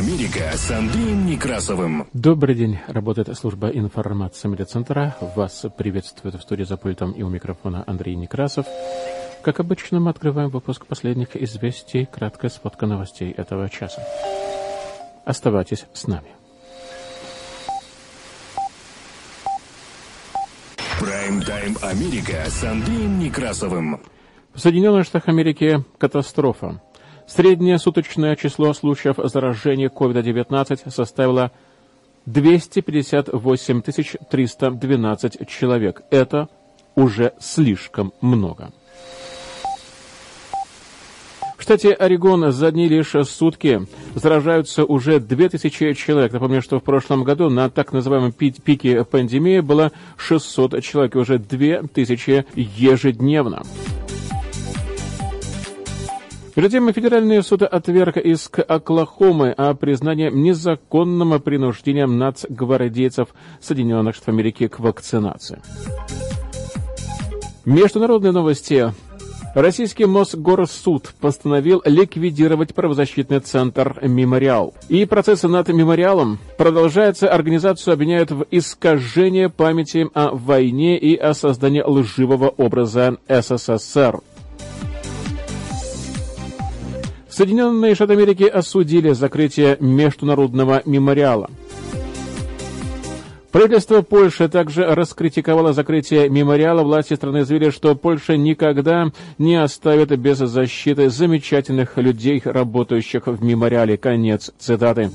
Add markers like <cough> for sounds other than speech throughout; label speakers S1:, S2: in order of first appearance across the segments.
S1: Америка с Андреем Некрасовым.
S2: Добрый день. Работает служба информации медиацентра. Вас приветствует в студии за пультом и у микрофона Андрей Некрасов. Как обычно, мы открываем выпуск последних известий, краткая сводка новостей этого часа. Оставайтесь с нами.
S1: Прайм-тайм Америка с Андреем Некрасовым.
S2: В Соединенных Штатах Америки катастрофа. Среднее суточное число случаев заражения COVID-19 составило 258 312 человек. Это уже слишком много. В штате Орегон за одни лишь сутки заражаются уже 2000 человек. Напомню, что в прошлом году на так называемом пике пандемии было 600 человек, уже 2000 ежедневно. Перед тем Федеральный суд отверг иск Оклахомы о признании незаконным принуждением нацгвардейцев Соединенных Штатов Америки к вакцинации. Международные новости. Российский Мосгорсуд постановил ликвидировать правозащитный центр «Мемориал». И процессы над «Мемориалом» продолжаются. Организацию обвиняют в искажении памяти о войне и о создании лживого образа СССР. Соединенные Штаты Америки осудили закрытие международного мемориала. Правительство Польши также раскритиковало закрытие мемориала. Власти страны заявили, что Польша никогда не оставит без защиты замечательных людей, работающих в мемориале. Конец цитаты.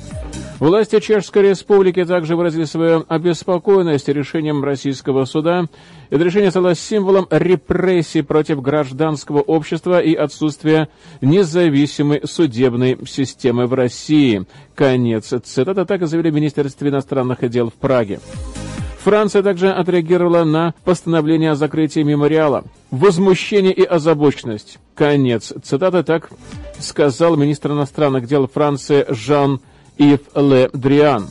S2: Власти Чешской Республики также выразили свою обеспокоенность решением российского суда. Это решение стало символом репрессий против гражданского общества и отсутствия независимой судебной системы в России. Конец цитаты так заявили в Министерстве иностранных дел в Праге. Франция также отреагировала на постановление о закрытии мемориала. Возмущение и озабоченность. Конец. Цитата так сказал министр иностранных дел Франции Жан Ив Ле Дриан.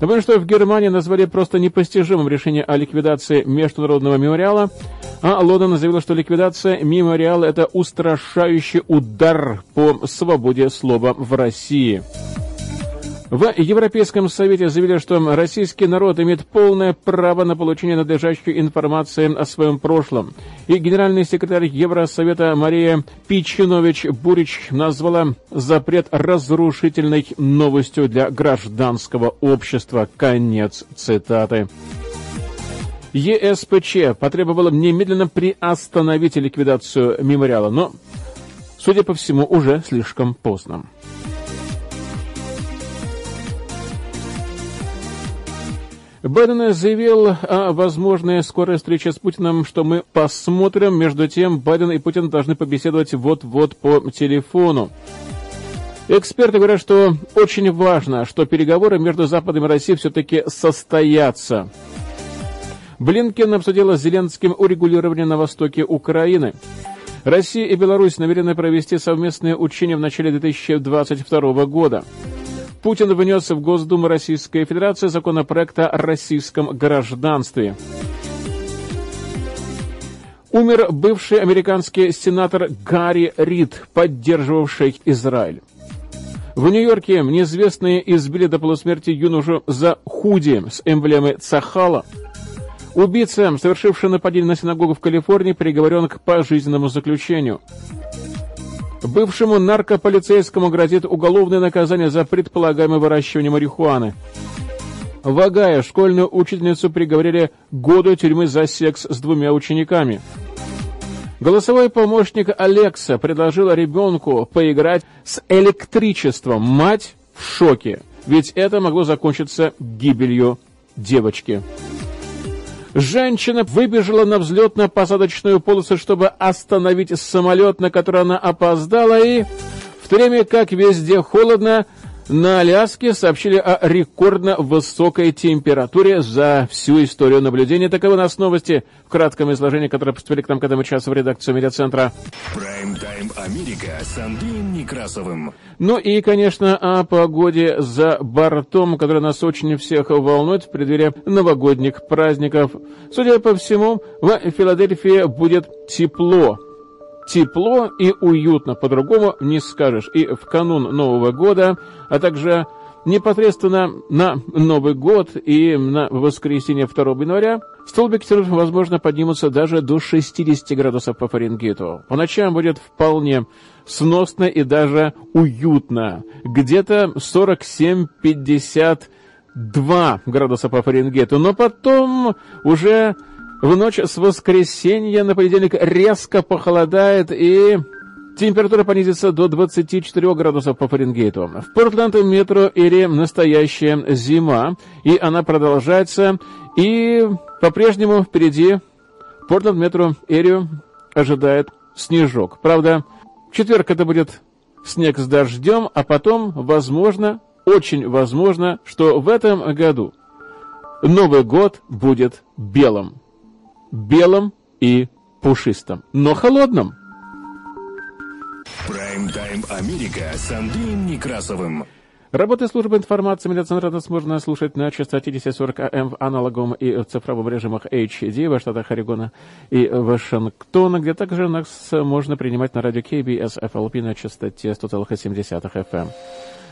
S2: Напомню, что в Германии назвали просто непостижимым решение о ликвидации международного мемориала, а Лондон заявил, что ликвидация мемориала – это устрашающий удар по свободе слова в России. В Европейском Совете заявили, что российский народ имеет полное право на получение надлежащей информации о своем прошлом. И генеральный секретарь Евросовета Мария Пичинович-Бурич назвала запрет разрушительной новостью для гражданского общества. Конец цитаты. ЕСПЧ потребовала немедленно приостановить ликвидацию мемориала, но, судя по всему, уже слишком поздно. Байден заявил о возможной скорой встрече с Путиным, что мы посмотрим. Между тем, Байден и Путин должны побеседовать вот-вот по телефону. Эксперты говорят, что очень важно, что переговоры между Западом и Россией все-таки состоятся. Блинкен обсудила с Зеленским урегулирование на востоке Украины. Россия и Беларусь намерены провести совместные учения в начале 2022 года. Путин внес в Госдуму Российской Федерации законопроект о российском гражданстве. Умер бывший американский сенатор Гарри Рид, поддерживавший Израиль. В Нью-Йорке неизвестные избили до полусмерти юношу за худи с эмблемой Цахала. Убийца, совершивший нападение на синагогу в Калифорнии, приговорен к пожизненному заключению. Бывшему наркополицейскому грозит уголовное наказание за предполагаемое выращивание марихуаны. В школьную учительницу приговорили году тюрьмы за секс с двумя учениками. Голосовой помощник Алекса предложила ребенку поиграть с электричеством. Мать в шоке, ведь это могло закончиться гибелью девочки. Женщина выбежала на взлетно-посадочную полосу, чтобы остановить самолет, на который она опоздала, и в то время как везде холодно, На Аляске сообщили о рекордно высокой температуре за всю историю наблюдения. Таковы у нас новости в кратком изложении, которые поступили к нам к этому часу в редакцию медиацентра.
S1: Прайм-тайм Америка с Андреем Некрасовым.
S2: Ну и, конечно, о погоде за бортом, которая нас очень всех волнует в преддверии новогодних праздников. Судя по всему, в Филадельфии будет тепло тепло и уютно, по-другому не скажешь. И в канун Нового года, а также непосредственно на Новый год и на воскресенье 2 января столбики температур, возможно, поднимутся даже до 60 градусов по Фаренгейту. По ночам будет вполне сносно и даже уютно. Где-то 47-52 градуса по Фаренгейту. Но потом уже в ночь с воскресенья на понедельник резко похолодает и температура понизится до 24 градусов по Фаренгейту. В Портленд метро Эри настоящая зима, и она продолжается, и по-прежнему впереди Портленд метро Эрию ожидает снежок. Правда, в четверг это будет снег с дождем, а потом, возможно, очень возможно, что в этом году Новый год будет белым белом и пушистом, но холодном.
S1: Прайм-тайм Америка с Андреем Некрасовым.
S2: Работы службы информации медиацентра можно слушать на частоте 1040 АМ в аналоговом и в цифровом режимах HD в штатах Орегона и Вашингтона, где также нас можно принимать на радио KBS FLP на частоте 100,7 FM.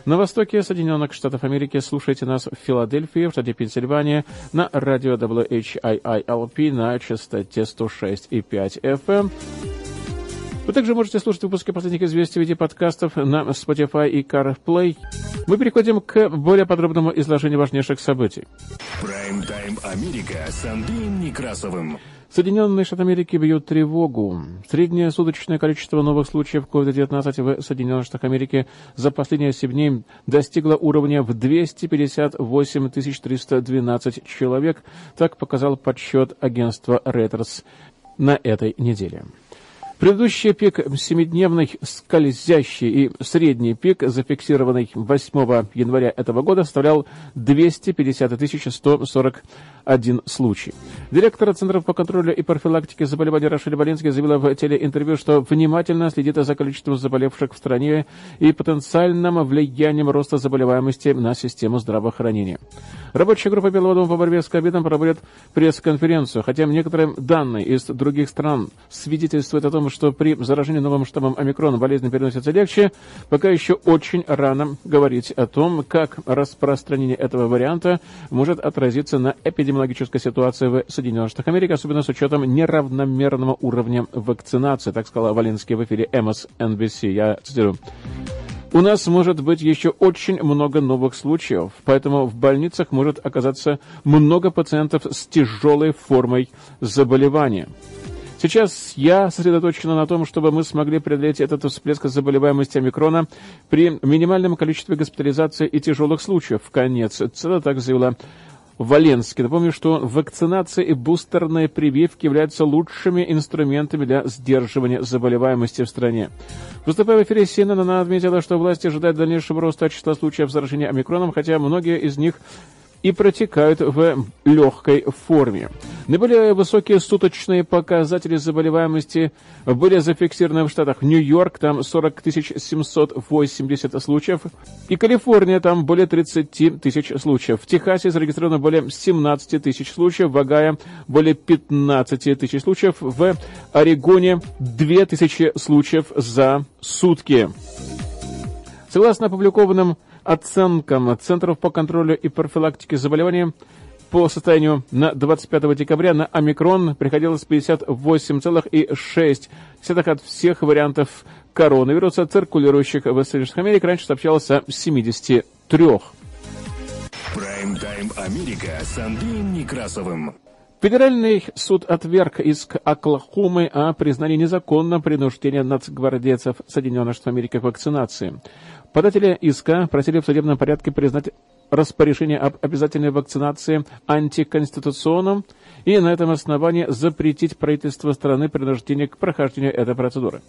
S2: На востоке Соединенных Штатов Америки слушайте нас в Филадельфии, в штате Пенсильвания, на радио WHIILP на частоте 106,5 FM. Вы также можете слушать выпуски последних известий в виде подкастов на Spotify и CarPlay. Мы переходим к более подробному изложению важнейших событий.
S1: Прайм-тайм Америка с Андреем Некрасовым.
S2: Соединенные Штаты Америки бьют тревогу. Среднее суточное количество новых случаев COVID-19 в Соединенных Штатах Америки за последние 7 дней достигло уровня в 258 312 человек. Так показал подсчет агентства Reuters на этой неделе. Предыдущий пик семидневный скользящий и средний пик, зафиксированный 8 января этого года, составлял 250 141 случай. Директор Центра по контролю и профилактике заболеваний Рашель Болинский заявила в телеинтервью, что внимательно следит за количеством заболевших в стране и потенциальным влиянием роста заболеваемости на систему здравоохранения. Рабочая группа Белого по борьбе с ковидом проводит пресс-конференцию, хотя некоторые данные из других стран свидетельствуют о том, что при заражении новым штаммом омикрон болезнь переносится легче, пока еще очень рано говорить о том, как распространение этого варианта может отразиться на эпидемиологической ситуации в Соединенных Штатах Америки, особенно с учетом неравномерного уровня вакцинации, так сказала Валенский в эфире MSNBC. Я цитирую. У нас может быть еще очень много новых случаев, поэтому в больницах может оказаться много пациентов с тяжелой формой заболевания. Сейчас я сосредоточена на том, чтобы мы смогли преодолеть этот всплеск заболеваемости омикрона при минимальном количестве госпитализации и тяжелых случаев. Конец. Это так заявила Валенский. Напомню, что вакцинация и бустерные прививки являются лучшими инструментами для сдерживания заболеваемости в стране. Выступая в эфире CNN, она отметила, что власти ожидают дальнейшего роста числа случаев заражения омикроном, хотя многие из них и протекают в легкой форме. Наиболее высокие суточные показатели заболеваемости были зафиксированы в штатах Нью-Йорк, там 40 780 случаев, и Калифорния, там более 30 тысяч случаев. В Техасе зарегистрировано более 17 тысяч случаев, в Огайо более 15 тысяч случаев, в Орегоне 2000 случаев за сутки. Согласно опубликованным оценкам Центров по контролю и профилактике заболеваний по состоянию на 25 декабря на омикрон приходилось 58,6 от всех вариантов коронавируса, циркулирующих в Соединенных Америках. Раньше сообщалось о 73.
S1: Прайм-тайм Америка с Андреем Некрасовым.
S2: Федеральный суд отверг иск Оклахомы о признании незаконным принуждения нацгвардейцев Соединенных Штатов Америки к вакцинации. Податели иска просили в судебном порядке признать распоряжение об обязательной вакцинации антиконституционным и на этом основании запретить правительство страны принуждение к прохождению этой процедуры.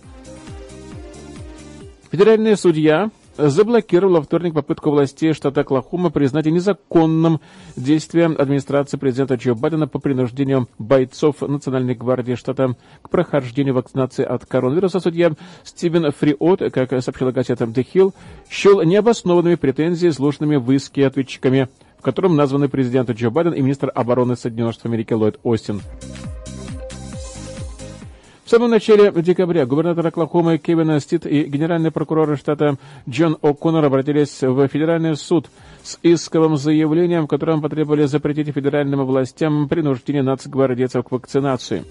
S2: Федеральный судья заблокировал во вторник попытку властей штата Оклахома признать незаконным действия администрации президента Джо Байдена по принуждению бойцов Национальной гвардии штата к прохождению вакцинации от коронавируса. Судья Стивен Фриот, как сообщила газета The Hill, счел необоснованными претензии, изложенными в иске ответчиками, в котором названы президент Джо Байден и министр обороны Соединенных Штатов Америки Ллойд Остин. В самом начале декабря губернатор Оклахомы Кевин Стит и генеральный прокурор штата Джон О'Коннор обратились в федеральный суд с исковым заявлением, в котором потребовали запретить федеральным властям принуждение нацгвардейцев к вакцинации.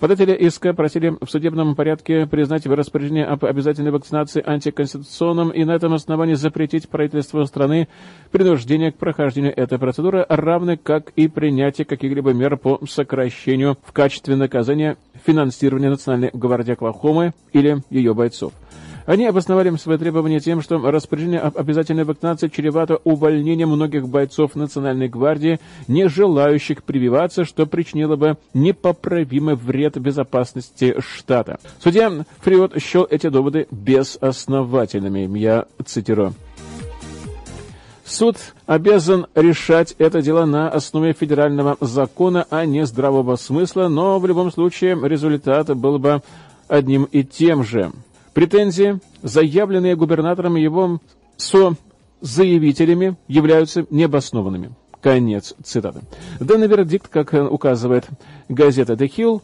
S2: Податели иска просили в судебном порядке признать распоряжение об обязательной вакцинации антиконституционным и на этом основании запретить правительству страны принуждение к прохождению этой процедуры, равно как и принятие каких-либо мер по сокращению в качестве наказания финансирования Национальной гвардии Оклахомы или ее бойцов. Они обосновали свои требования тем, что распоряжение об обязательной вакцинации чревато увольнением многих бойцов Национальной гвардии, не желающих прививаться, что причинило бы непоправимый вред безопасности штата. Судья Фриот счел эти доводы безосновательными. Я цитирую. Суд обязан решать это дело на основе федерального закона, а не здравого смысла, но в любом случае результат был бы одним и тем же. Претензии, заявленные губернатором его со заявителями, являются необоснованными. Конец цитаты. Данный вердикт, как указывает газета The Hill,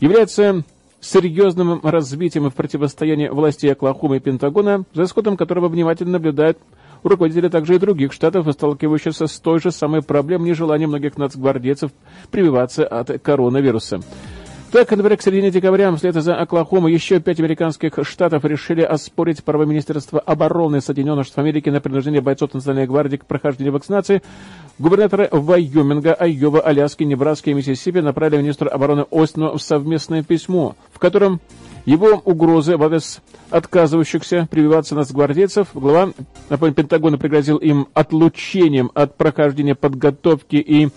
S2: является серьезным развитием в противостоянии властей Оклахомы и Пентагона, за исходом которого внимательно наблюдают руководители также и других штатов, сталкивающихся с той же самой проблемой нежелания многих нацгвардейцев прививаться от коронавируса. Так, например, к середине декабря, вслед за Оклахомой, еще пять американских штатов решили оспорить право Министерства обороны Соединенных Штатов Америки на принуждение бойцов Национальной гвардии к прохождению вакцинации. Губернаторы Вайоминга, Айова, Аляски, Небраски и Миссисипи направили министру обороны Остину совместное письмо, в котором его угрозы в адрес отказывающихся прививаться нацгвардейцев глава Пентагона пригрозил им отлучением от прохождения подготовки и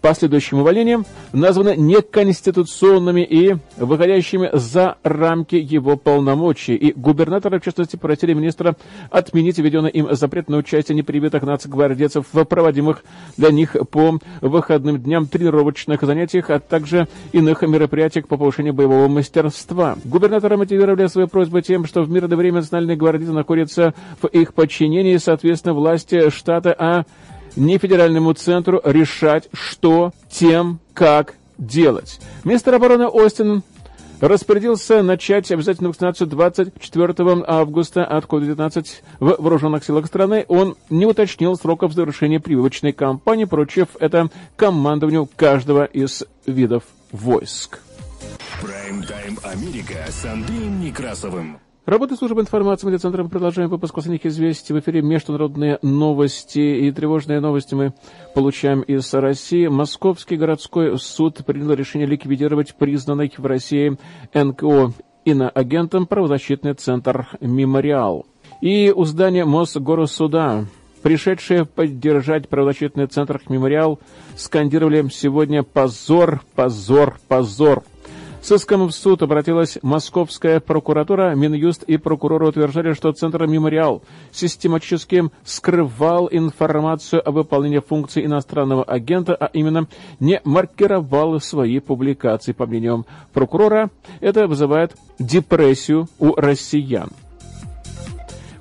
S2: последующим увольнением названы неконституционными и выходящими за рамки его полномочий. И губернаторы, в частности, просили министра отменить введенный им запрет на участие непривитых нацгвардейцев в проводимых для них по выходным дням тренировочных занятиях, а также иных мероприятиях по повышению боевого мастерства. Губернаторы мотивировали свои просьбы тем, что в мирное время национальные гвардейцы находятся в их подчинении, соответственно, власти штата, а не федеральному центру решать, что, тем, как делать. Министр обороны Остин распорядился начать обязательную вакцинацию 24 августа от COVID-19 в вооруженных силах страны. Он не уточнил сроков завершения прививочной кампании, поручив это командованию каждого из видов войск.
S1: Прайм-тайм Америка с Андреем Некрасовым.
S2: Работа службы информации медиацентра мы продолжаем выпуск последних известий. В эфире международные новости и тревожные новости мы получаем из России. Московский городской суд принял решение ликвидировать признанный в России НКО иноагентом правозащитный центр «Мемориал». И у здания Мосгорсуда Пришедшие поддержать правозащитный центр «Мемориал» скандировали сегодня «Позор, позор, позор!» С иском в суд обратилась Московская прокуратура, Минюст и прокуроры утверждали, что Центр «Мемориал» систематически скрывал информацию о выполнении функций иностранного агента, а именно не маркировал свои публикации. По мнению прокурора, это вызывает депрессию у россиян.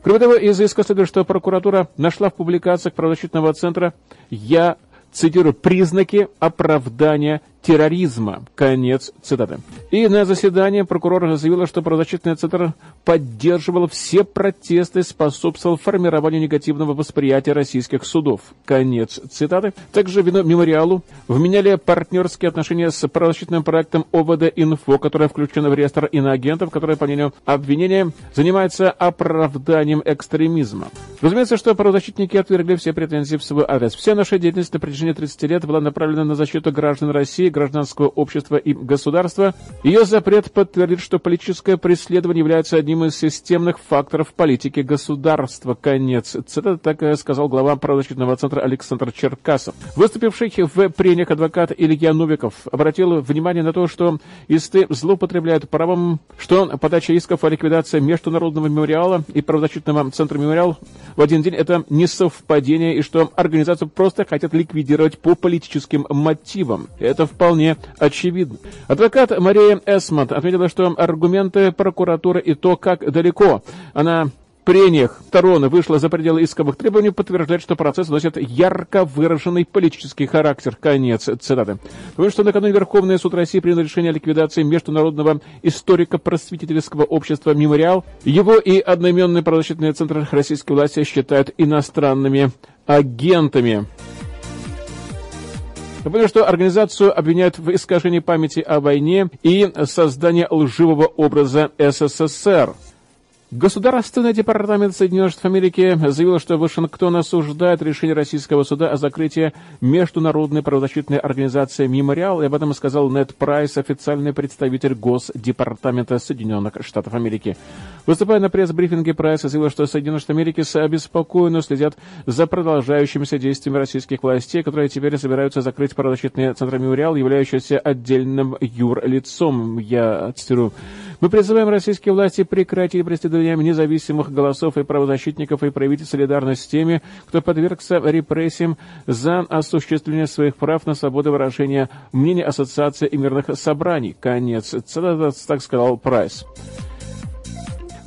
S2: Кроме того, из иска следует, что прокуратура нашла в публикациях правозащитного центра «Я цитирую, признаки оправдания терроризма. Конец цитаты. И на заседании прокурор заявила, что правозащитный центр поддерживал все протесты, способствовал формированию негативного восприятия российских судов. Конец цитаты. Также вину мемориалу вменяли партнерские отношения с правозащитным проектом ОВД-Инфо, которое включено в реестр иноагентов, которое, по мнению обвинения, занимается оправданием экстремизма. Разумеется, что правозащитники отвергли все претензии в свой адрес. Вся наша деятельность на протяжении 30 лет была направлена на защиту граждан России, гражданского общества и государства, Ее запрет подтвердит, что политическое преследование является одним из системных факторов политики государства. Конец. Цитата так сказал глава правозащитного центра Александр Черкасов. Выступивший в прениях адвокат Илья Новиков обратил внимание на то, что исты злоупотребляют правом, что подача исков о ликвидации Международного мемориала и правозащитного центра мемориал в один день это не совпадение и что организацию просто хотят ликвидировать по политическим мотивам. Это вполне очевидно. Адвокат Мария Эсмонт отметила, что аргументы прокуратуры и то, как далеко она прениях сторон вышла за пределы исковых требований, подтверждает, что процесс носит ярко выраженный политический характер. Конец цитаты. Потому что накануне Верховный суд России принял решение о ликвидации Международного историко-просветительского общества «Мемориал». Его и одноименный правозащитный центр российской власти считают иностранными агентами. Напомню, что организацию обвиняют в искажении памяти о войне и создании лживого образа СССР. Государственный департамент Соединенных Штатов Америки заявил, что Вашингтон осуждает решение российского суда о закрытии международной правозащитной организации «Мемориал», и об этом сказал Нед Прайс, официальный представитель Госдепартамента Соединенных Штатов Америки. Выступая на пресс-брифинге, Прайс заявил, что Соединенные Штаты Америки обеспокоенно следят за продолжающимися действиями российских властей, которые теперь собираются закрыть правозащитный центр «Мемориал», являющийся отдельным юрлицом. Я цитирую. Мы призываем российские власти прекратить преследование независимых голосов и правозащитников и проявить солидарность с теми, кто подвергся репрессиям за осуществление своих прав на свободу выражения мнений ассоциации и мирных собраний. Конец. Цитата, так сказал Прайс.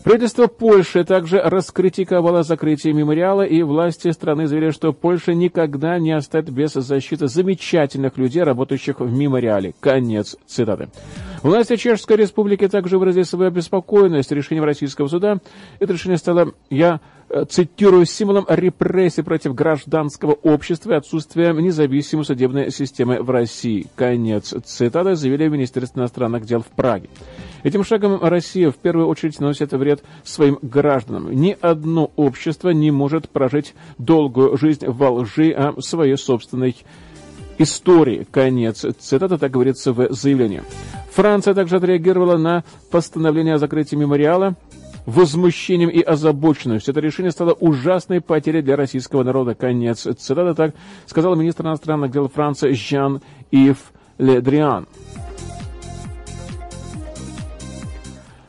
S2: Правительство Польши также раскритиковало закрытие мемориала, и власти страны заявили, что Польша никогда не оставит без защиты замечательных людей, работающих в мемориале. Конец цитаты. Власти Чешской Республики также выразили свою обеспокоенность решением российского суда. Это решение стало, я э, цитирую, символом репрессий против гражданского общества и отсутствия независимой судебной системы в России. Конец цитаты заявили в Министерстве иностранных дел в Праге. Этим шагом Россия в первую очередь наносит вред своим гражданам. Ни одно общество не может прожить долгую жизнь во лжи о своей собственной истории. Конец цитаты, так говорится в заявлении. Франция также отреагировала на постановление о закрытии мемориала возмущением и озабоченностью. Это решение стало ужасной потерей для российского народа. Конец цитаты, так сказал министр иностранных дел Франции Жан-Ив Ледриан.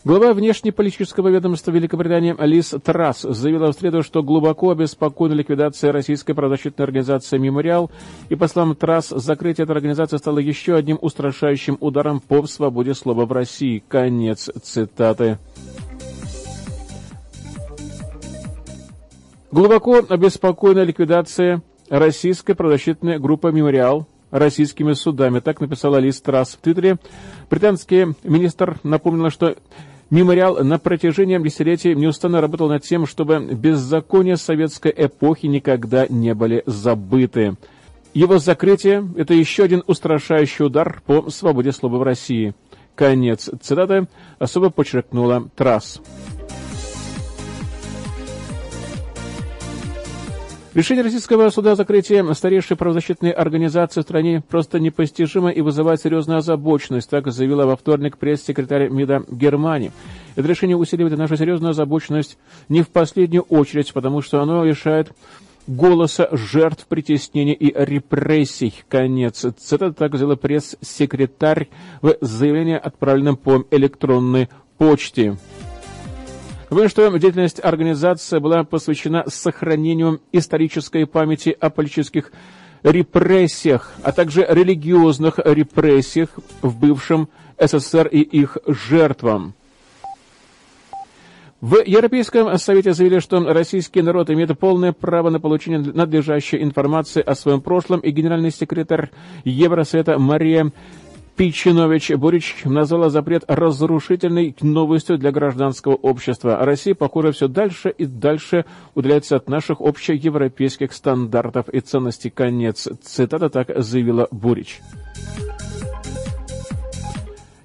S2: Глава внешнеполитического ведомства Великобритании Алис Трасс заявила в среду, что глубоко обеспокоена ликвидацией российской правозащитной организации «Мемориал», и, по словам Трасс, закрытие этой организации стало еще одним устрашающим ударом по свободе слова в России. Конец цитаты. Глубоко обеспокоена ликвидация российской правозащитной группы «Мемориал», российскими судами. Так написала Лиз Трасс в Твиттере. Британский министр напомнил, что Мемориал на протяжении десятилетий неустанно работал над тем, чтобы беззакония советской эпохи никогда не были забыты. Его закрытие – это еще один устрашающий удар по свободе слова в России. Конец цитаты особо подчеркнула Трасс. Решение российского суда о закрытии старейшей правозащитной организации в стране просто непостижимо и вызывает серьезную озабоченность, так заявила во вторник пресс-секретарь МИДа Германии. Это решение усиливает нашу серьезную озабоченность не в последнюю очередь, потому что оно лишает голоса жертв притеснений и репрессий. Конец. Цитата так заявила пресс-секретарь в заявлении, отправленном по электронной почте. Напомню, что деятельность организации была посвящена сохранению исторической памяти о политических репрессиях, а также религиозных репрессиях в бывшем СССР и их жертвам. В Европейском Совете заявили, что российский народ имеет полное право на получение надлежащей информации о своем прошлом, и генеральный секретарь Евросовета Мария Пичинович Борич назвала запрет разрушительной новостью для гражданского общества. Россия, похоже, все дальше и дальше удаляется от наших общеевропейских стандартов и ценностей. Конец. Цитата так заявила Бурич.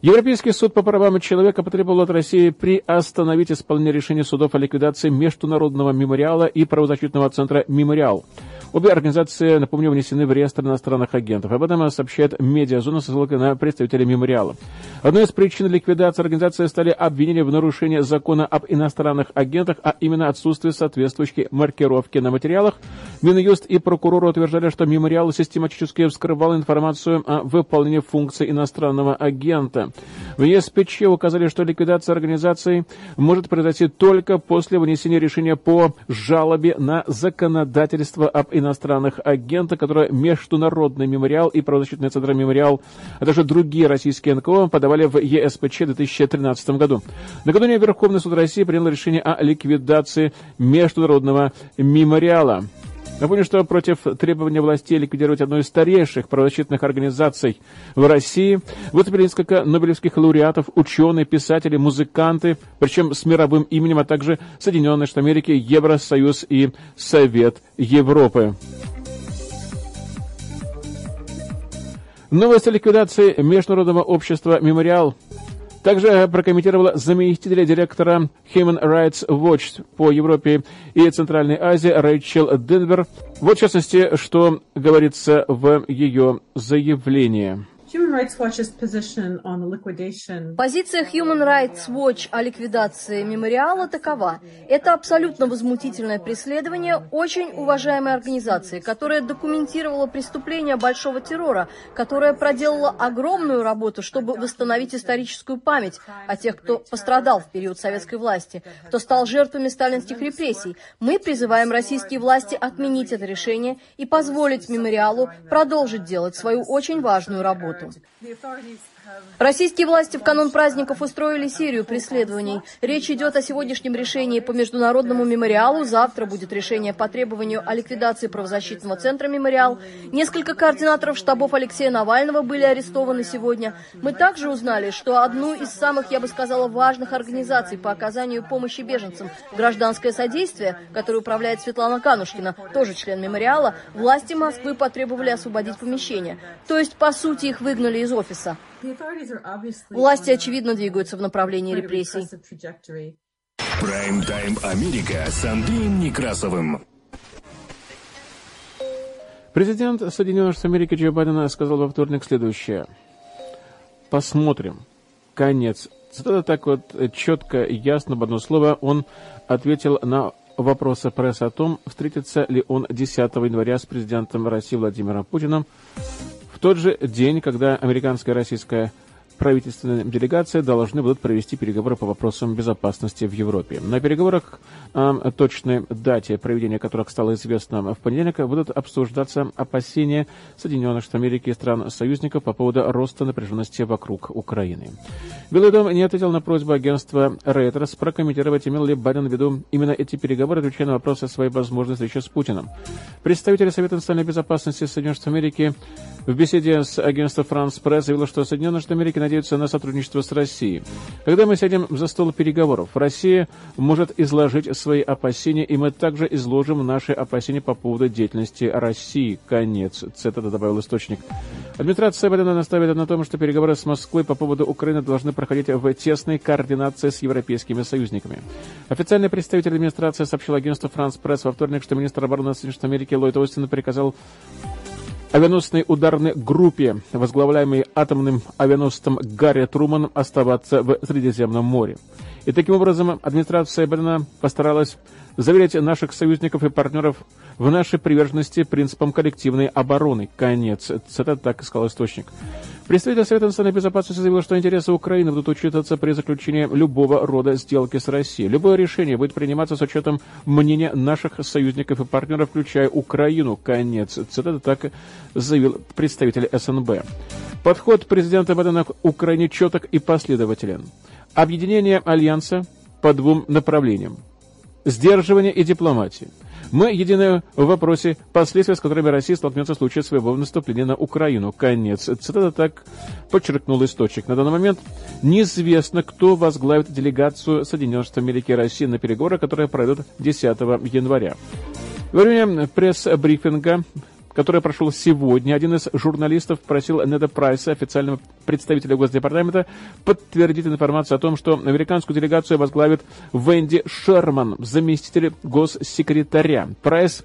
S2: Европейский суд по правам человека потребовал от России приостановить исполнение решения судов о ликвидации Международного мемориала и правозащитного центра «Мемориал». Обе организации, напомню, внесены в реестр иностранных агентов. Об этом сообщает медиазона со ссылкой на представителей мемориала. Одной из причин ликвидации организации стали обвинения в нарушении закона об иностранных агентах, а именно отсутствие соответствующей маркировки на материалах. Минюст и прокуроры утверждали, что мемориал систематически вскрывал информацию о выполнении функций иностранного агента. В ЕСПЧ указали, что ликвидация организации может произойти только после вынесения решения по жалобе на законодательство об иностранных агентах, которое Международный мемориал и правозащитный центр мемориал, а также другие российские НКО подавали в ЕСПЧ в 2013 году. Накануне Верховный суд России принял решение о ликвидации Международного мемориала. Напомню, что против требования властей ликвидировать одну из старейших правозащитных организаций в России выступили несколько нобелевских лауреатов, ученые, писатели, музыканты, причем с мировым именем, а также Соединенные Штаты Америки, Евросоюз и Совет Европы. Новость о ликвидации Международного общества «Мемориал» Также прокомментировала заместителя директора Human Rights Watch по Европе и Центральной Азии Рэйчел Денвер. Вот, в частности, что говорится в ее заявлении.
S3: Позиция Human Rights Watch о ликвидации мемориала такова. Это абсолютно возмутительное преследование очень уважаемой организации, которая документировала преступления большого террора, которая проделала огромную работу, чтобы восстановить историческую память о тех, кто пострадал в период советской власти, кто стал жертвами сталинских репрессий. Мы призываем российские власти отменить это решение и позволить мемориалу продолжить делать свою очень важную работу.
S4: foto.
S3: Российские власти в канун праздников устроили серию преследований. Речь идет о сегодняшнем решении по Международному мемориалу. Завтра будет решение по требованию о ликвидации правозащитного центра «Мемориал». Несколько координаторов штабов Алексея Навального были арестованы сегодня. Мы также узнали, что одну из самых, я бы сказала, важных организаций по оказанию помощи беженцам «Гражданское содействие», которое управляет Светлана Канушкина, тоже член «Мемориала», власти Москвы потребовали освободить помещение. То есть, по сути, их выгнали из офиса. Власти, очевидно, двигаются в направлении репрессий.
S1: Прайм-тайм Америка с Андреем Некрасовым.
S2: Президент Соединенных Штатов Америки Джо Байден сказал во вторник следующее. Посмотрим. Конец. Цитата так вот четко, ясно, в одно слово, он ответил на вопросы прессы о том, встретится ли он 10 января с президентом России Владимиром Путиным в тот же день, когда американская и российская правительственная делегация должны будут провести переговоры по вопросам безопасности в Европе. На переговорах о точной дате проведения которых стало известно в понедельник, будут обсуждаться опасения Соединенных Штатов Америки и стран-союзников по поводу роста напряженности вокруг Украины. Белый дом не ответил на просьбу агентства Reuters прокомментировать, имел ли Байден в виду именно эти переговоры, отвечая на вопросы о своей возможной встрече с Путиным. Представитель Совета национальной безопасности Соединенных Штатов Америки в беседе с агентством France Press заявил, что Соединенные Штаты Америки надеются на сотрудничество с Россией. Когда мы сядем за стол переговоров, Россия может изложить свои опасения, и мы также изложим наши опасения по поводу деятельности России. Конец. Цитата добавил источник. Администрация Байдена настаивает на том, что переговоры с Москвой по поводу Украины должны проходить в тесной координации с европейскими союзниками. Официальный представитель администрации сообщил агентству France Press во вторник, что министр обороны Соединенных Штатов Америки Ллойд Остин приказал авианосной ударной группе, возглавляемой атомным авианосцем Гарри Труман, оставаться в Средиземном море. И таким образом администрация Байдена постаралась заверить наших союзников и партнеров в нашей приверженности принципам коллективной обороны. Конец. Цитата так сказал источник. Представитель Совета национальной безопасности заявил, что интересы Украины будут учитываться при заключении любого рода сделки с Россией. Любое решение будет приниматься с учетом мнения наших союзников и партнеров, включая Украину. Конец. Цитата так заявил представитель СНБ. Подход президента Байдена к Украине четок и последователен. Объединение Альянса по двум направлениям. Сдерживание и дипломатия. Мы едины в вопросе последствий, с которыми Россия столкнется в случае своего наступления на Украину. Конец. Цитата так подчеркнул источник. На данный момент неизвестно, кто возглавит делегацию Соединенных Штатов Америки и России на переговоры, которые пройдут 10 января. Во время пресс-брифинга который прошел сегодня, один из журналистов просил Неда Прайса, официального представителя Госдепартамента, подтвердить информацию о том, что американскую делегацию возглавит Венди Шерман, заместитель госсекретаря. Прайс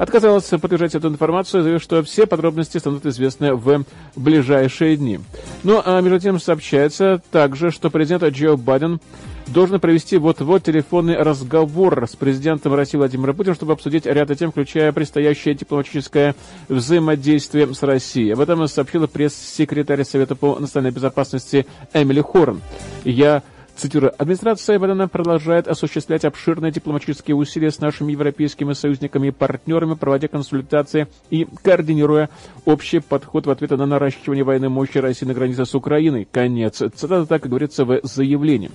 S2: отказалась подтверждать эту информацию, заявив, что все подробности станут известны в ближайшие дни. Ну, а между тем сообщается также, что президент Джо Байден должен провести вот-вот телефонный разговор с президентом России Владимиром Путиным, чтобы обсудить ряд тем, включая предстоящее дипломатическое взаимодействие с Россией. Об этом сообщила пресс-секретарь Совета по национальной безопасности Эмили Хорн. Я Цитирую, администрация Байдена продолжает осуществлять обширные дипломатические усилия с нашими европейскими союзниками и партнерами, проводя консультации и координируя общий подход в ответ на наращивание военной мощи России на границе с Украиной. Конец. Цитата так и говорится в заявлении.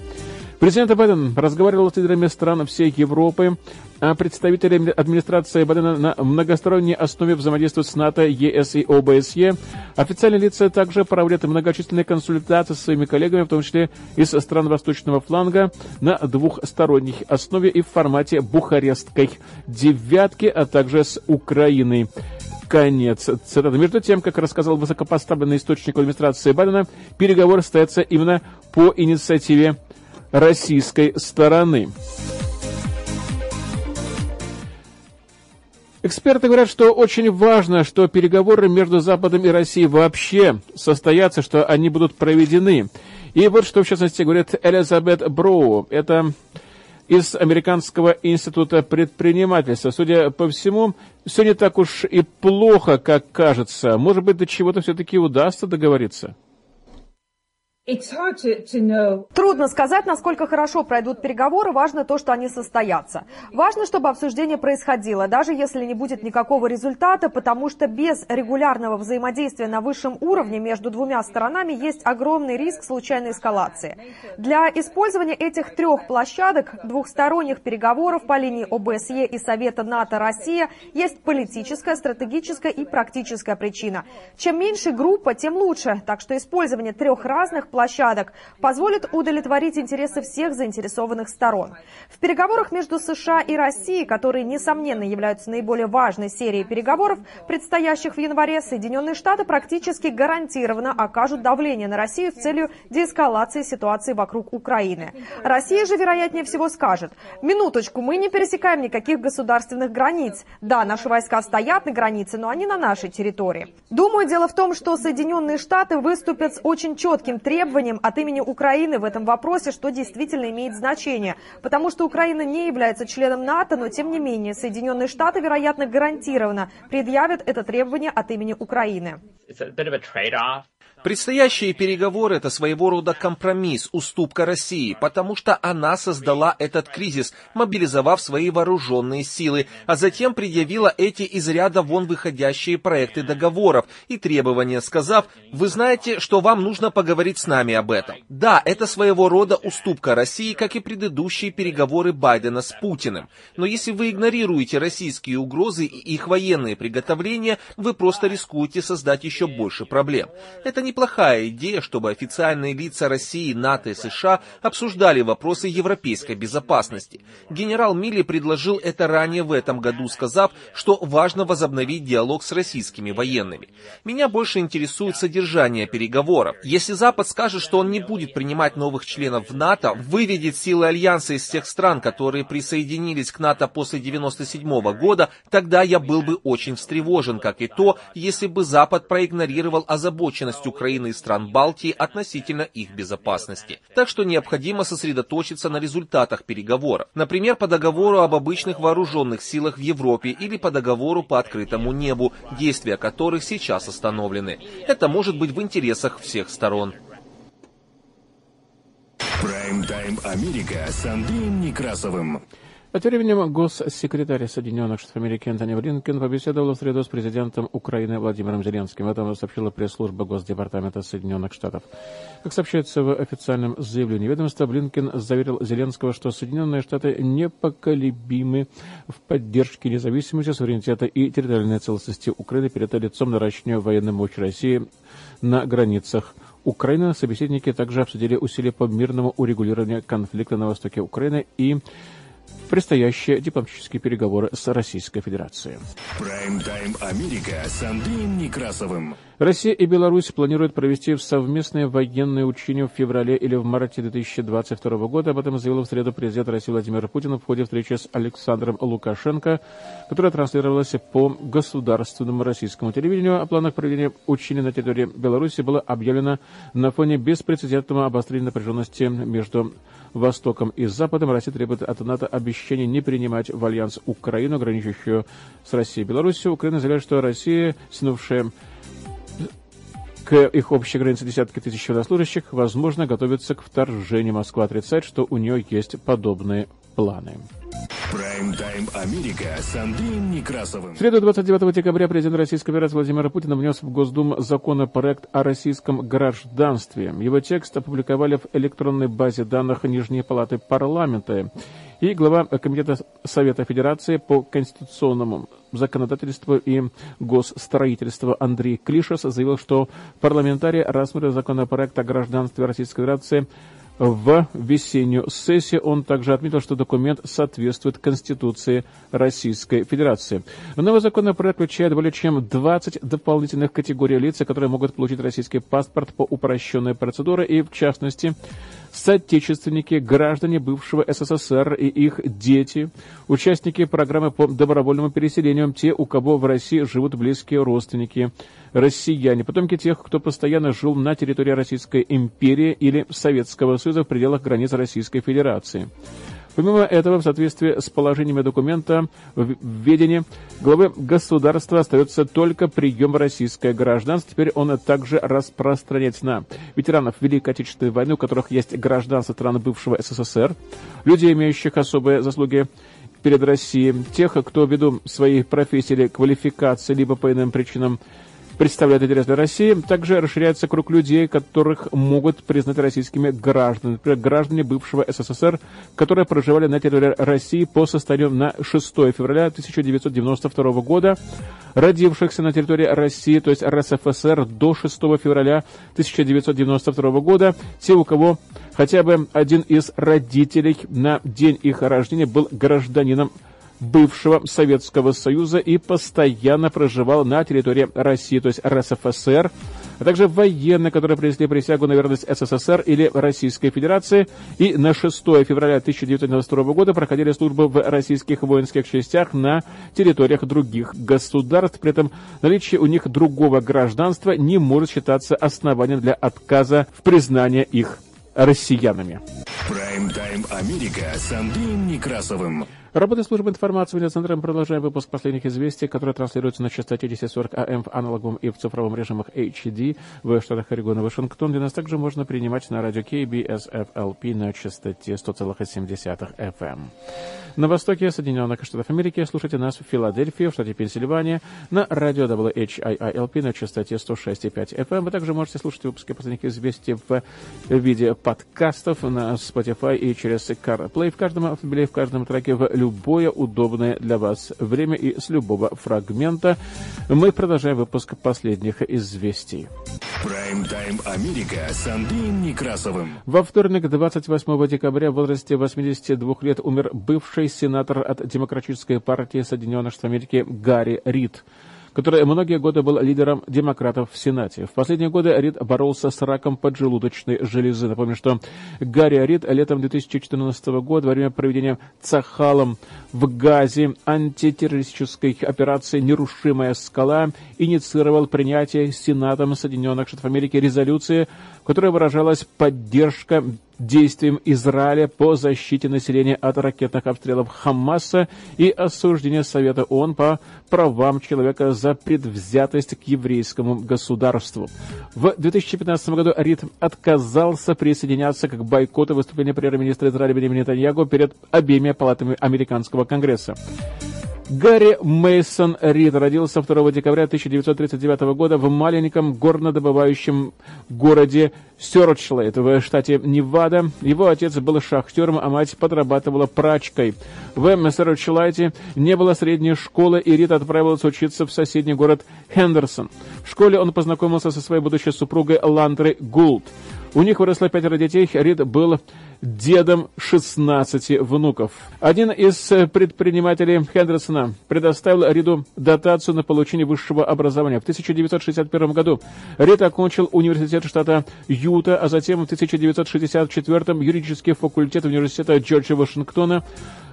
S2: Президент Байден разговаривал с лидерами стран всей Европы, а представители администрации Байдена на многосторонней основе взаимодействуют с НАТО, ЕС и ОБСЕ. Официальные лица также проводят многочисленные консультации с своими коллегами, в том числе из стран Восточного фланга, на двухсторонней основе и в формате бухарестской девятки, а также с Украиной. Конец цитаты. Между тем, как рассказал высокопоставленный источник администрации Байдена, переговоры состоятся именно по инициативе российской стороны. Эксперты говорят, что очень важно, что переговоры между Западом и Россией вообще состоятся, что они будут проведены. И вот что, в частности, говорит Элизабет Броу. Это из Американского института предпринимательства. Судя по всему, все не так уж и плохо, как кажется. Может быть, до чего-то все-таки удастся договориться?
S4: Трудно сказать, насколько хорошо пройдут переговоры, важно то, что они состоятся. Важно, чтобы обсуждение происходило, даже если не будет никакого результата, потому что без регулярного взаимодействия на высшем уровне между двумя сторонами есть огромный риск случайной эскалации. Для использования этих трех площадок двухсторонних переговоров по линии ОБСЕ и Совета НАТО-Россия есть политическая, стратегическая и практическая причина. Чем меньше группа, тем лучше, так что использование трех разных площадок позволит удовлетворить интересы всех заинтересованных сторон. В переговорах между США и Россией, которые, несомненно, являются наиболее важной серией переговоров, предстоящих в январе, Соединенные Штаты практически гарантированно окажут давление на Россию с целью деэскалации ситуации вокруг Украины. Россия же, вероятнее всего, скажет, минуточку, мы не пересекаем никаких государственных границ. Да, наши войска стоят на границе, но они на нашей территории. Думаю, дело в том, что Соединенные Штаты выступят с очень четким требованием требованиям от имени Украины в этом вопросе, что действительно имеет значение. Потому что Украина не является членом НАТО, но тем не менее Соединенные Штаты, вероятно, гарантированно предъявят это требование от имени Украины.
S5: Предстоящие переговоры – это своего рода компромисс, уступка России, потому что она создала этот кризис, мобилизовав свои вооруженные силы, а затем предъявила эти из ряда вон выходящие проекты договоров и требования, сказав, вы знаете, что вам нужно поговорить с нами об этом. Да, это своего рода уступка России, как и предыдущие переговоры Байдена с Путиным. Но если вы игнорируете российские угрозы и их военные приготовления, вы просто рискуете создать еще больше проблем. Это не неплохая идея, чтобы официальные лица России, НАТО и США обсуждали вопросы европейской безопасности. Генерал Милли предложил это ранее в этом году, сказав, что важно возобновить диалог с российскими военными. Меня больше интересует содержание переговоров. Если Запад скажет, что он не будет принимать новых членов в НАТО, выведет силы Альянса из тех стран, которые присоединились к НАТО после 1997 года, тогда я был бы очень встревожен, как и то, если бы Запад проигнорировал озабоченность Украины Украины и стран Балтии относительно их безопасности. Так что необходимо сосредоточиться на результатах переговоров. Например, по договору об обычных вооруженных силах в Европе или по договору по открытому небу, действия которых сейчас остановлены. Это может быть в интересах всех сторон.
S1: Прайм-тайм Америка с Андреем Некрасовым.
S2: А тем временем госсекретарь Соединенных Штатов Америки Антони Блинкен побеседовал в среду с президентом Украины Владимиром Зеленским. Об этом сообщила пресс-служба Госдепартамента Соединенных Штатов. Как сообщается в официальном заявлении ведомства, Блинкен заверил Зеленского, что Соединенные Штаты непоколебимы в поддержке независимости, суверенитета и территориальной целостности Украины перед лицом наращивания военной мощи России на границах Украины. Собеседники также обсудили усилия по мирному урегулированию конфликта на востоке Украины и предстоящие дипломатические переговоры с Российской Федерацией.
S1: Прайм-тайм Америка с Андреем Некрасовым.
S2: Россия и Беларусь планируют провести совместные военные учения в феврале или в марте 2022 года. Об этом заявил в среду президент России Владимир Путин в ходе встречи с Александром Лукашенко, которая транслировалась по государственному российскому телевидению. О планах проведения учений на территории Беларуси было объявлено на фоне беспрецедентного обострения напряженности между Востоком и Западом. Россия требует от НАТО обещания не принимать в альянс Украину, граничащую с Россией и Беларусью. Украина заявляет, что Россия, снувшая к их общей границе десятки тысяч военнослужащих, возможно, готовится к вторжению. Москва отрицает, что у нее есть подобные планы.
S1: Прайм-тайм Америка с Андреем Некрасовым.
S2: В среду 29 декабря президент Российской Федерации Владимир Путин внес в Госдуму законопроект о российском гражданстве. Его текст опубликовали в электронной базе данных Нижней Палаты парламента. И глава Комитета Совета Федерации по конституционному законодательству и госстроительству Андрей Клишес заявил, что парламентарии рассмотрят законопроект о гражданстве Российской Федерации в весеннюю сессию. Он также отметил, что документ соответствует Конституции Российской Федерации. Новый законопроект включает более чем 20 дополнительных категорий лиц, которые могут получить российский паспорт по упрощенной процедуре, и в частности соотечественники, граждане бывшего СССР и их дети, участники программы по добровольному переселению, те, у кого в России живут близкие родственники, россияне, потомки тех, кто постоянно жил на территории Российской империи или Советского Союза в пределах границ Российской Федерации. Помимо этого, в соответствии с положениями документа в ведении главы государства остается только прием российское гражданство. Теперь он также распространяется на ветеранов Великой Отечественной войны, у которых есть гражданство страны бывшего СССР, людей, имеющих особые заслуги перед Россией, тех, кто ввиду своей профессии или квалификации, либо по иным причинам представляет интерес для России. Также расширяется круг людей, которых могут признать российскими гражданами. Например, граждане бывшего СССР, которые проживали на территории России по состоянию на 6 февраля 1992 года, родившихся на территории России, то есть РСФСР, до 6 февраля 1992 года, те, у кого хотя бы один из родителей на день их рождения был гражданином бывшего Советского Союза и постоянно проживал на территории России, то есть РСФСР, а также военные, которые принесли присягу на верность СССР или Российской Федерации и на 6 февраля 1992 года проходили службу в российских воинских частях на территориях других государств. При этом наличие у них другого гражданства не может считаться основанием для отказа в признании их россиянами.
S1: Прайм-тайм Америка с Андреем Некрасовым.
S2: Работа службы информации медиацентром продолжаем выпуск последних известий, которые транслируются на частоте 1040 АМ в аналоговом и в цифровом режимах HD в штатах Орегон и Вашингтон, где нас также можно принимать на радио KBSFLP на частоте 100,7 FM. На востоке Соединенных Штатов Америки слушайте нас в Филадельфии, в штате Пенсильвания, на радио WHIILP на частоте 106,5 FM. Вы также можете слушать выпуски последних известий в виде подкастов на Spotify и через CarPlay в каждом автомобиле, в каждом треке в любое удобное для вас время и с любого фрагмента. Мы продолжаем выпуск последних известий.
S1: Прайм-тайм Америка с Андреем Некрасовым.
S2: Во вторник, 28 декабря, в возрасте 82 лет умер бывший сенатор от Демократической партии Соединенных Штатов Америки Гарри Рид который многие годы был лидером демократов в Сенате. В последние годы Рид боролся с раком поджелудочной железы. Напомню, что Гарри Рид летом 2014 года во время проведения Цахалом в Газе антитеррористической операции «Нерушимая скала» инициировал принятие Сенатом Соединенных Штатов Америки резолюции, в которой выражалась поддержка действиям Израиля по защите населения от ракетных обстрелов Хамаса и осуждение Совета ООН по правам человека за предвзятость к еврейскому государству. В 2015 году Рид отказался присоединяться к бойкоту выступления премьер-министра Израиля Бенемина Нетаньягу перед обеими палатами американского конгресса. Гарри Мейсон Рид родился 2 декабря 1939 года в маленьком горнодобывающем городе Сёрчлейт в штате Невада. Его отец был шахтером, а мать подрабатывала прачкой. В Сёрчлайте не было средней школы, и Рид отправился учиться в соседний город Хендерсон. В школе он познакомился со своей будущей супругой Ландрой Гулд. У них выросло пятеро детей. Рид был дедом 16 внуков. Один из предпринимателей Хендерсона предоставил Риду дотацию на получение высшего образования. В 1961 году Рид окончил университет штата Юта, а затем в 1964 юридический факультет университета Джорджа Вашингтона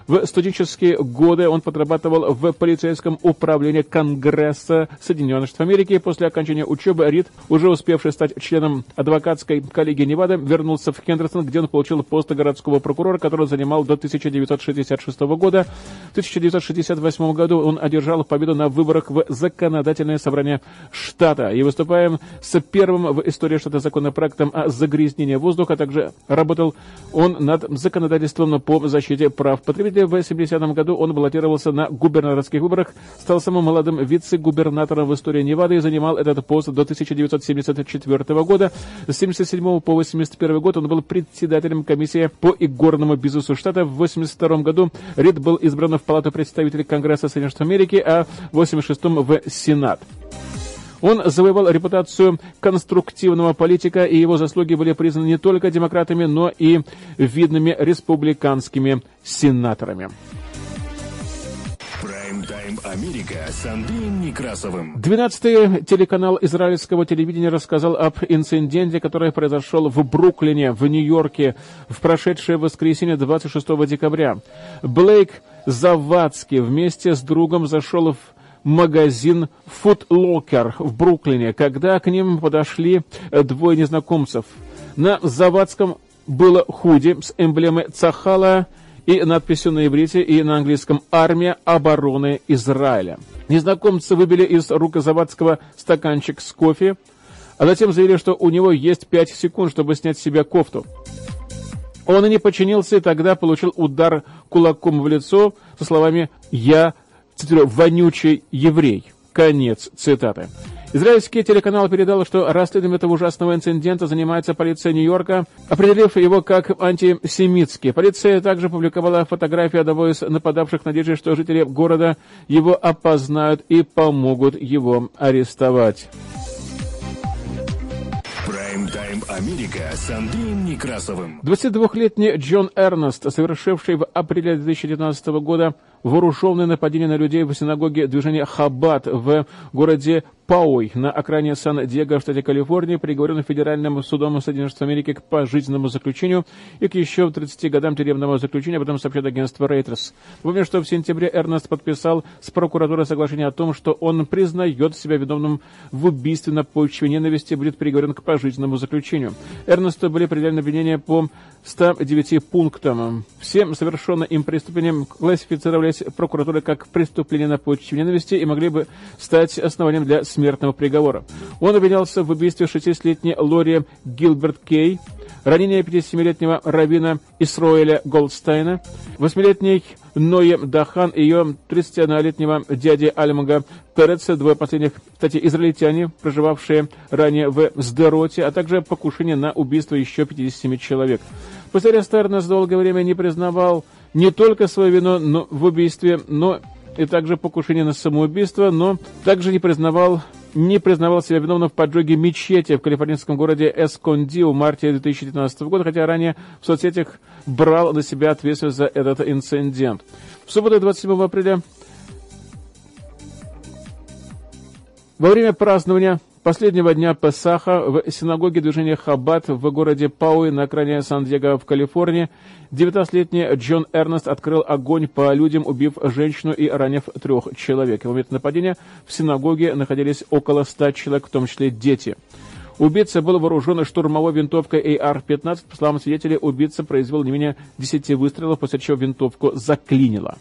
S2: в студенческие годы он подрабатывал в полицейском управлении Конгресса Соединенных Штатов Америки. После окончания учебы Рид, уже успевший стать членом адвокатской коллегии Невады, вернулся в Хендерсон, где он получил пост городского прокурора, который занимал до 1966 года. В 1968 году он одержал победу на выборах в законодательное собрание штата и выступая с первым в истории штата законопроектом о загрязнении воздуха, также работал он над законодательством по защите прав потребителей в 70-м году он баллотировался на губернаторских выборах, стал самым молодым вице-губернатором в истории Невады и занимал этот пост до 1974 года. С 77 по 81 год он был председателем комиссии по игорному бизнесу штата. В 82 году Рид был избран в Палату представителей Конгресса Соединенных Штатов Америки, а в 86 в Сенат. Он завоевал репутацию конструктивного политика, и его заслуги были признаны не только демократами, но и видными республиканскими сенаторами.
S1: Прайм-тайм Америка с Андреем Некрасовым.
S2: 12-й телеканал израильского телевидения рассказал об инциденте, который произошел в Бруклине, в Нью-Йорке в прошедшее воскресенье 26 декабря. Блейк Завадский вместе с другом зашел в магазин Foot Locker в Бруклине, когда к ним подошли двое незнакомцев. На Завадском было худи с эмблемой Цахала и надписью на иврите и на английском «Армия обороны Израиля». Незнакомцы выбили из рук Завадского стаканчик с кофе, а затем заявили, что у него есть пять секунд, чтобы снять с себя кофту. Он и не подчинился, и тогда получил удар кулаком в лицо со словами «Я цитирую, «вонючий еврей». Конец цитаты. Израильский телеканал передал, что расследованием этого ужасного инцидента занимается полиция Нью-Йорка, определив его как антисемитский. Полиция также публиковала фотографии одного из нападавших в надежде, что жители города его опознают и помогут его арестовать.
S1: Прайм-тайм Америка с Андреем Некрасовым.
S2: 22-летний Джон Эрнест, совершивший в апреле 2019 года вооруженное нападение на людей в синагоге движения Хаббат в городе Пауэй на окраине Сан-Диего в штате Калифорния приговорен Федеральным судом Соединенных Штатов Америки к пожизненному заключению и к еще 30 годам тюремного заключения, об этом сообщает агентство Reuters. Помню, что в сентябре Эрнест подписал с прокуратурой соглашение о том, что он признает себя виновным в убийстве на почве ненависти и будет приговорен к пожизненному заключению. Эрнесту были предъявлены обвинения по 109 пунктам. Всем совершенным им преступлением классифицировались прокуратурой как преступление на почве ненависти и могли бы стать основанием для смертного приговора. Он обвинялся в убийстве 60-летней Лори Гилберт Кей, ранение 57-летнего равина Исроэля Голдстайна, 8-летней Ное Дахан и ее 31-летнего дяди Альмага Переца, двое последних, кстати, израильтяне, проживавшие ранее в Сдероте, а также покушение на убийство еще 57 человек. После ареста Эрнест долгое время не признавал не только свою вину но в убийстве, но и также покушение на самоубийство, но также не признавал не признавал себя виновным в поджоге мечети в калифорнийском городе Эсконди в марте 2019 года, хотя ранее в соцсетях брал на себя ответственность за этот инцидент. В субботу 27 апреля во время празднования Последнего дня Песаха в синагоге движения Хаббат в городе Пауи на окраине Сан-Диего в Калифорнии 19-летний Джон Эрнест открыл огонь по людям, убив женщину и ранив трех человек. В момент нападения в синагоге находились около 100 человек, в том числе дети. Убийца был вооружен штурмовой винтовкой AR-15. По словам свидетелей, убийца произвел не менее 10 выстрелов, после чего винтовку заклинило.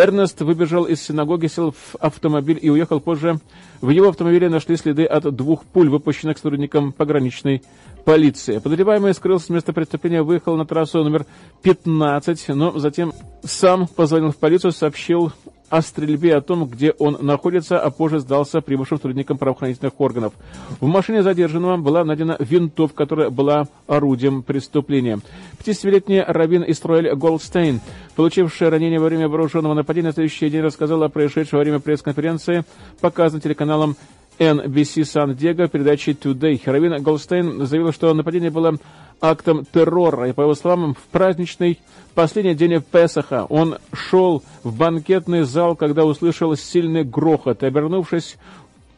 S2: Эрнест выбежал из синагоги, сел в автомобиль и уехал позже. В его автомобиле нашли следы от двух пуль, выпущенных сотрудником пограничной полиции. Подозреваемый скрылся с места преступления, выехал на трассу номер 15, но затем сам позвонил в полицию, сообщил о стрельбе, о том, где он находится, а позже сдался прибывшим сотрудникам правоохранительных органов. В машине задержанного была найдена винтовка, которая была орудием преступления. 50-летний раввин Истроэль Голдстейн, получивший ранение во время вооруженного нападения, на следующий день рассказал о происшедшем во время пресс-конференции, показанной телеканалом NBC Сан-Диего передачи Today. Равин Голстейн заявил, что нападение было актом террора. И, по его словам, в праздничный последний день Песаха он шел в банкетный зал, когда услышал сильный грохот. Обернувшись,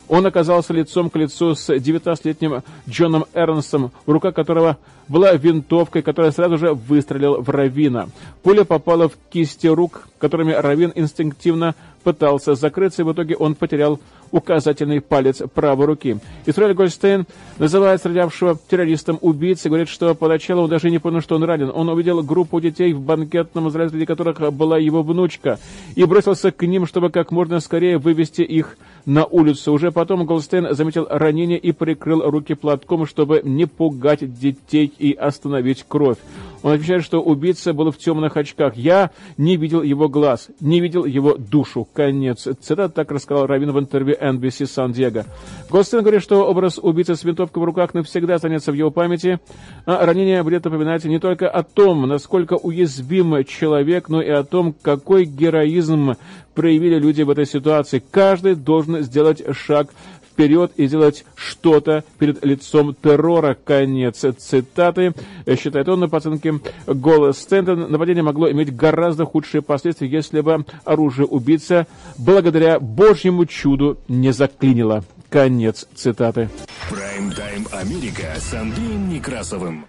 S2: он оказался лицом к лицу с 19-летним Джоном Эрнсом, в руках которого была винтовка, которая сразу же выстрелила в Равина. Пуля попала в кисти рук, которыми Равин инстинктивно пытался закрыться, и в итоге он потерял указательный палец правой руки. Исраиль Гольстейн называет стрелявшего террористом убийцей, говорит, что поначалу он даже не понял, что он ранен. Он увидел группу детей в банкетном зале, среди которых была его внучка, и бросился к ним, чтобы как можно скорее вывести их на улицу. Уже потом Голстейн заметил ранение и прикрыл руки платком, чтобы не пугать детей и остановить кровь. Он отвечает, что убийца был в темных очках. Я не видел его глаз, не видел его душу. Конец. Цитата так рассказал Равин в интервью NBC Сан-Диего. Голстейн говорит, что образ убийцы с винтовкой в руках навсегда останется в его памяти, а ранение будет напоминать не только о том, насколько уязвим человек, но и о том, какой героизм проявили люди в этой ситуации. Каждый должен сделать шаг вперед и сделать что-то перед лицом террора. Конец цитаты. Считает он, по оценке голос Стентон, нападение могло иметь гораздо худшие последствия, если бы оружие убийца благодаря божьему чуду не заклинило. Конец цитаты.
S1: Прайм-тайм Америка с Андреем Некрасовым.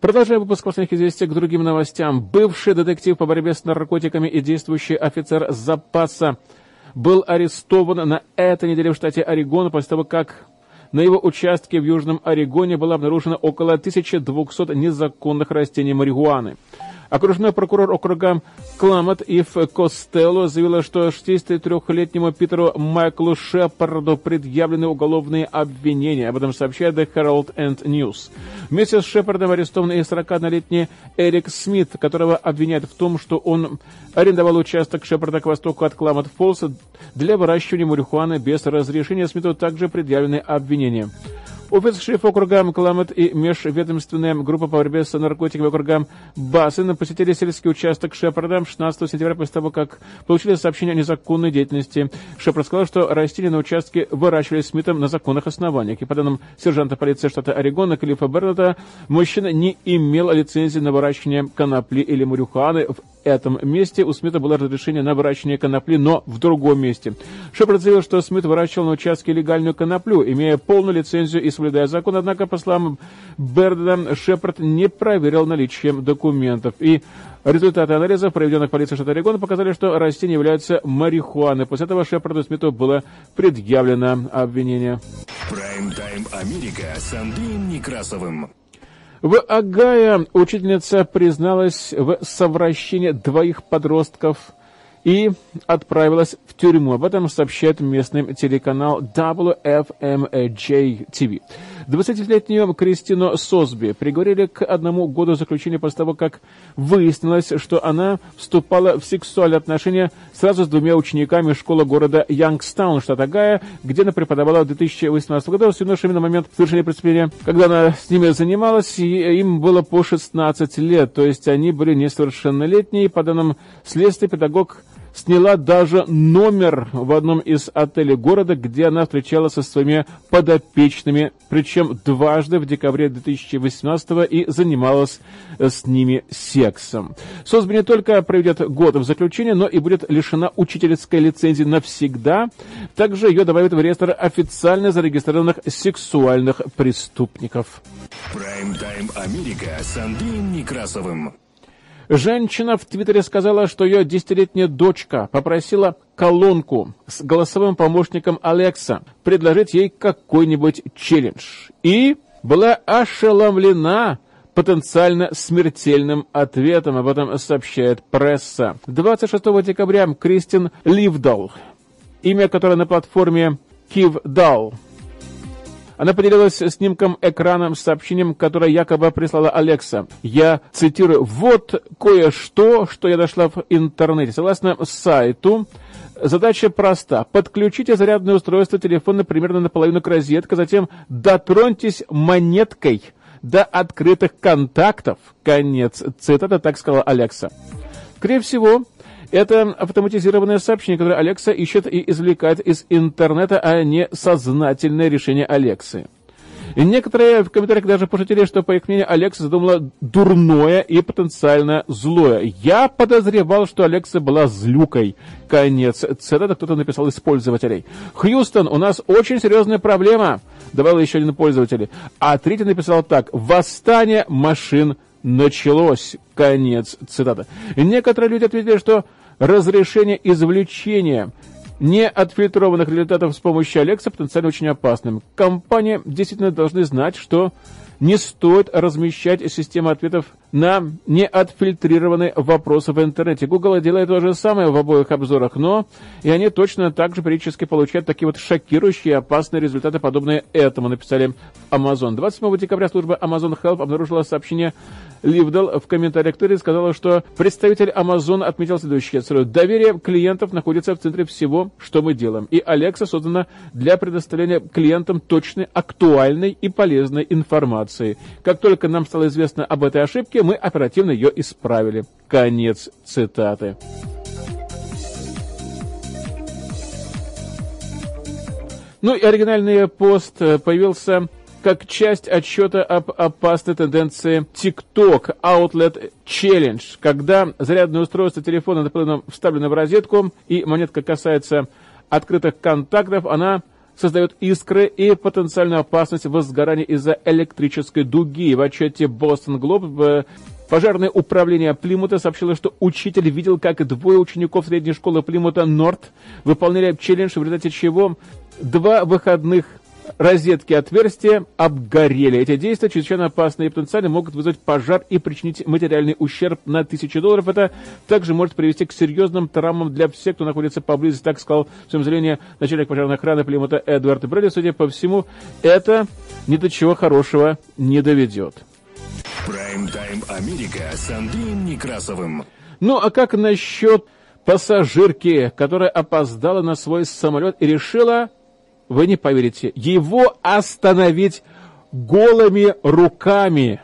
S2: Продолжая выпуск последних известий к другим новостям. Бывший детектив по борьбе с наркотиками и действующий офицер запаса был арестован на этой неделе в штате Орегон после того, как на его участке в Южном Орегоне было обнаружено около 1200 незаконных растений марихуаны. Окружной прокурор округа Кламат Ив Костелло заявила, что 63-летнему Питеру Майклу Шепарду предъявлены уголовные обвинения. Об этом сообщает The Herald and News. Вместе с Шепардом арестован и 41-летний Эрик Смит, которого обвиняют в том, что он арендовал участок Шепарда к востоку от Кламат Фолс для выращивания марихуаны без разрешения. Смиту также предъявлены обвинения. Офис шеф округа Каламет и межведомственная группа по борьбе с наркотиками округа Бассен посетили сельский участок Шепарда 16 сентября после того, как получили сообщение о незаконной деятельности. Шепард сказал, что растения на участке выращивались Смитом на законных основаниях. И по данным сержанта полиции штата Орегона Клиффа Бернета, мужчина не имел лицензии на выращивание конопли или марихуаны в этом месте у Смита было разрешение на выращивание конопли, но в другом месте. Шепард заявил, что Смит выращивал на участке легальную коноплю, имея полную лицензию и соблюдая закон, однако, по словам Берда, Шепард не проверил наличие документов. И Результаты анализов, проведенных полицией штата Орегон, показали, что растения являются марихуаной. После этого Шепарду Смиту было предъявлено обвинение.
S1: Америка с Андреем Некрасовым.
S2: В Агая учительница призналась в совращении двоих подростков и отправилась в тюрьму. Об этом сообщает местный телеканал WFMJ-TV. 20-летнюю Кристину Сосби приговорили к одному году заключения после того, как выяснилось, что она вступала в сексуальные отношения сразу с двумя учениками школы города Янгстаун, штат Агая, где она преподавала в 2018 году с юношами на момент совершения преступления. Когда она с ними занималась, им было по 16 лет, то есть они были несовершеннолетние. По данным следствия, педагог сняла даже номер в одном из отелей города, где она встречалась со своими подопечными, причем дважды в декабре 2018 и занималась с ними сексом. Сосби не только проведет год в заключении, но и будет лишена учительской лицензии навсегда. Также ее добавят в реестр официально зарегистрированных сексуальных преступников.
S1: Прайм-тайм Америка с Андреем Некрасовым.
S2: Женщина в Твиттере сказала, что ее десятилетняя дочка попросила колонку с голосовым помощником Алекса предложить ей какой-нибудь челлендж. И была ошеломлена потенциально смертельным ответом. Об этом сообщает пресса. 26 декабря Кристин Ливдал, имя которой на платформе Кивдал, она поделилась снимком экраном с сообщением, которое якобы прислала Алекса. Я цитирую, вот кое-что, что я нашла в интернете. Согласно сайту, Задача проста. Подключите зарядное устройство телефона примерно наполовину к розетке, затем дотроньтесь монеткой до открытых контактов. Конец цитата, так сказала Алекса. Скорее всего, Это автоматизированное сообщение, которое Алекса ищет и извлекает из интернета, а не сознательное решение Алексы. И некоторые в комментариях даже пошутили, что, по их мнению, Алекса задумала дурное и потенциально злое. Я подозревал, что Алекса была злюкой. Конец цитата кто-то написал из пользователей. Хьюстон, у нас очень серьезная проблема, добавил еще один пользователь. А третий написал так. Восстание машин началось. Конец цитаты. Некоторые люди ответили, что разрешение извлечения неотфильтрованных результатов с помощью Alexa потенциально очень опасным. Компании действительно должны знать, что не стоит размещать систему ответов на неотфильтрированные вопросы в интернете. Google делает то же самое в обоих обзорах, но и они точно так же периодически получают такие вот шокирующие опасные результаты, подобные этому, написали Amazon. 27 декабря служба Amazon Help обнаружила сообщение Ливдал в комментариях Твиттере сказала, что представитель Amazon отметил следующее. Доверие клиентов находится в центре всего, что мы делаем. И Alexa создана для предоставления клиентам точной, актуальной и полезной информации. Как только нам стало известно об этой ошибке, мы оперативно ее исправили. Конец цитаты. Ну и оригинальный пост появился как часть отчета об опасной тенденции TikTok Outlet Challenge, когда зарядное устройство телефона вставлено в розетку и монетка касается открытых контактов, она создает искры и потенциальную опасность возгорания из-за электрической дуги. В отчете Boston Globe Пожарное управление Плимута сообщило, что учитель видел, как двое учеников средней школы Плимута Норт выполняли челлендж, в результате чего два выходных розетки отверстия обгорели. Эти действия чрезвычайно опасны и потенциально могут вызвать пожар и причинить материальный ущерб на тысячи долларов. Это также может привести к серьезным травмам для всех, кто находится поблизости, так сказал в своем заявлении начальник пожарной охраны Плимута Эдвард Брэдли. Судя по всему, это ни до чего хорошего не доведет.
S1: Прайм-тайм Америка с Андреем Некрасовым.
S2: Ну, а как насчет пассажирки, которая опоздала на свой самолет и решила вы не поверите, его остановить голыми руками.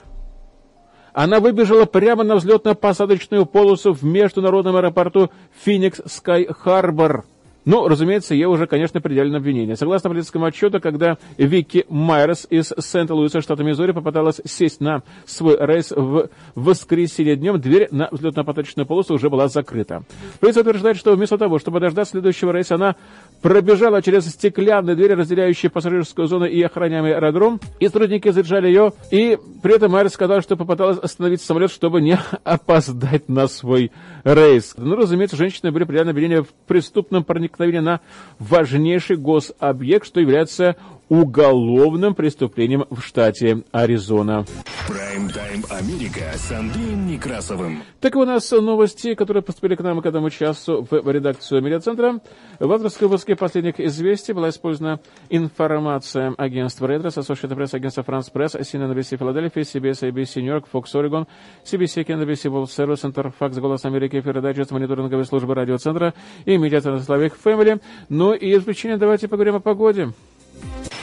S2: Она выбежала прямо на взлетно-посадочную полосу в международном аэропорту Феникс Скай Харбор. Ну, разумеется, ей уже, конечно, предельное обвинение. Согласно полицейскому отчету, когда Вики Майерс из Сент-Луиса, штата Миссури, попыталась сесть на свой рейс в воскресенье днем, дверь на взлетно-посадочную полосу уже была закрыта. Полиция утверждает, что вместо того, чтобы дождаться следующего рейса, она пробежала через стеклянные двери, разделяющие пассажирскую зону и охраняемый аэродром, и сотрудники задержали ее, и при этом Майерс сказал, что попыталась остановить самолет, чтобы не <laughs> опоздать на свой рейс. Ну, разумеется, женщины были предельно обвинения в преступном проникновении на важнейший гособъект, что является уголовным преступлением в штате Аризона.
S1: Прайм-тайм Америка с Андреем Некрасовым.
S2: Так у нас новости, которые поступили к нам к этому часу в редакцию медиацентра. В авторской выпуске последних известий была использована информация агентства Reuters, Associated Press, агентства France Press, CNN NBC Филадельфия, CBS, ABC Нью-Йорк, Fox Oregon, CBC, NBC World Service, Center Fox, Голос Америки, эфир дайджест, мониторинговой службы радиоцентра и медиацентра Славик Family. Ну и исключение давайте поговорим о погоде.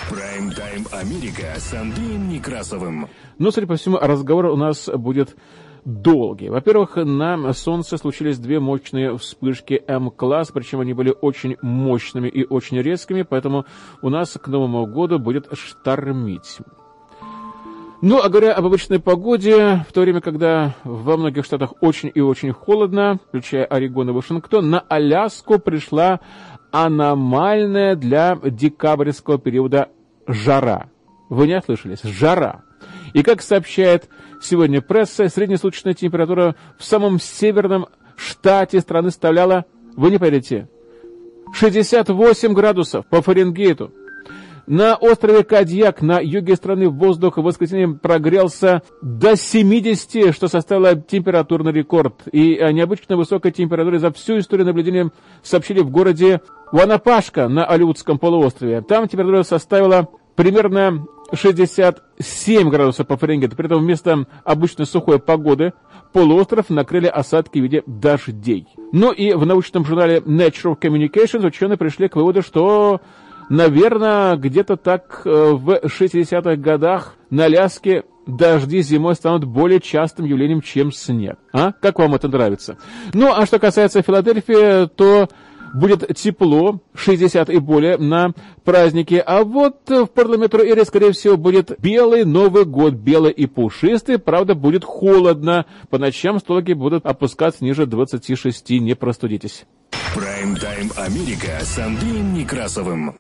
S1: Прайм-тайм Америка с Андреем Некрасовым.
S2: Но, судя по всему, разговор у нас будет долгий. Во-первых, на Солнце случились две мощные вспышки М-класс, причем они были очень мощными и очень резкими, поэтому у нас к Новому году будет штормить. Ну, а говоря об обычной погоде, в то время, когда во многих штатах очень и очень холодно, включая Орегон и Вашингтон, на Аляску пришла аномальная для декабрьского периода жара. Вы не ослышались, жара. И как сообщает сегодня пресса, среднесуточная температура в самом северном штате страны составляла, вы не поверите, 68 градусов по Фаренгейту. На острове Кадьяк на юге страны воздух в воскресенье прогрелся до 70, что составило температурный рекорд. И о необычно высокой температуре за всю историю наблюдения сообщили в городе Уанапашка на Алиутском полуострове. Там температура составила примерно 67 градусов по Фаренгейту. При этом вместо обычной сухой погоды полуостров накрыли осадки в виде дождей. Ну и в научном журнале Natural Communications ученые пришли к выводу, что Наверное, где-то так э, в 60-х годах на Аляске дожди зимой станут более частым явлением, чем снег. А? Как вам это нравится? Ну, а что касается Филадельфии, то будет тепло, 60 и более на празднике, а вот в Парламентруэре, скорее всего, будет белый Новый год, белый и пушистый, правда, будет холодно, по ночам столики будут опускаться ниже 26, не простудитесь.
S1: Прайм-тайм Америка с Андреем Некрасовым.